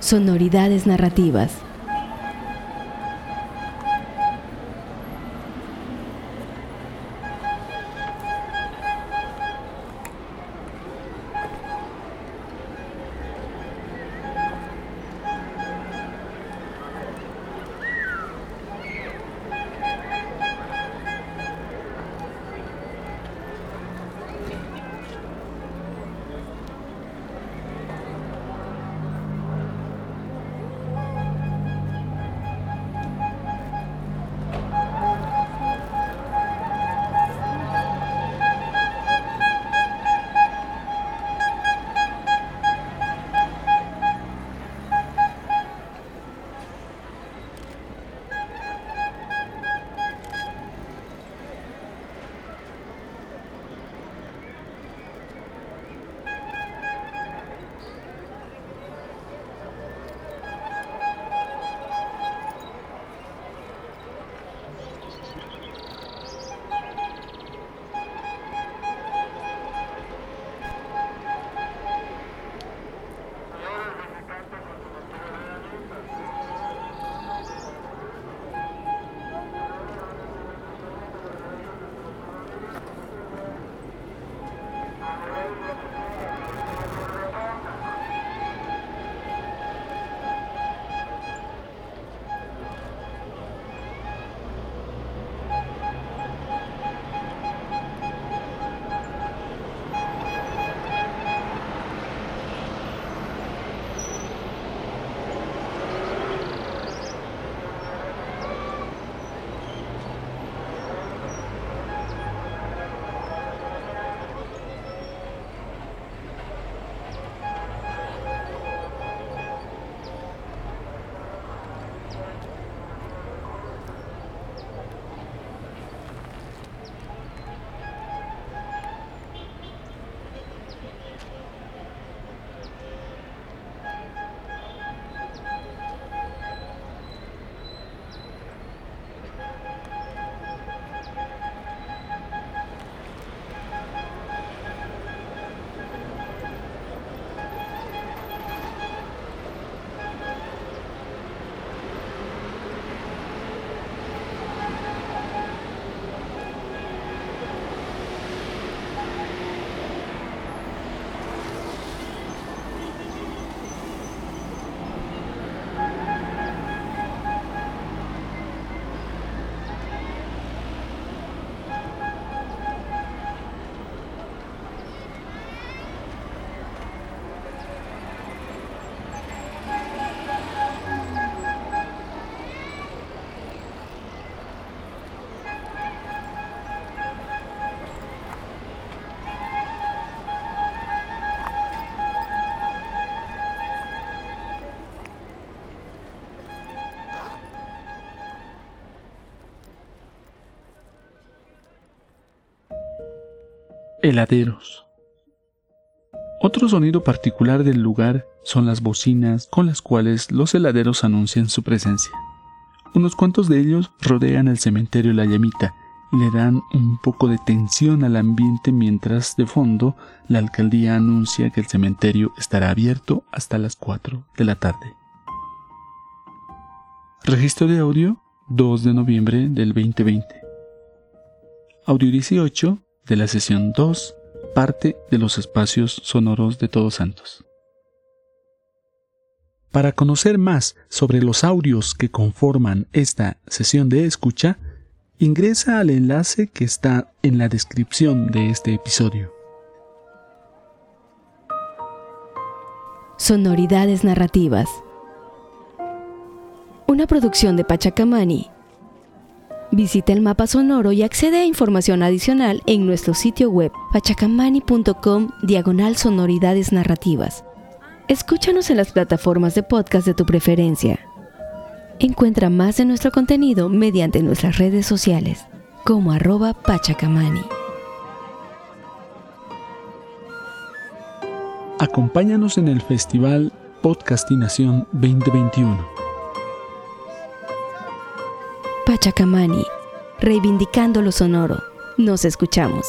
Sonoridades narrativas. Heladeros. Otro sonido particular del lugar son las bocinas con las cuales los heladeros anuncian su presencia. Unos cuantos de ellos rodean el cementerio La Llamita y le dan un poco de tensión al ambiente mientras de fondo la alcaldía anuncia que el cementerio estará abierto hasta las 4 de la tarde. Registro de audio 2 de noviembre del 2020. Audio 18 de la sesión 2, parte de los espacios sonoros de Todos Santos. Para conocer más sobre los audios que conforman esta sesión de escucha, ingresa al enlace que está en la descripción de este episodio. Sonoridades narrativas. Una producción de Pachacamani Visita el mapa sonoro y accede a información adicional en nuestro sitio web pachacamani.com diagonal sonoridades narrativas. Escúchanos en las plataformas de podcast de tu preferencia. Encuentra más de nuestro contenido mediante nuestras redes sociales como arroba pachacamani. Acompáñanos en el Festival Podcastinación 2021 Pachacamani, reivindicando lo sonoro. Nos escuchamos.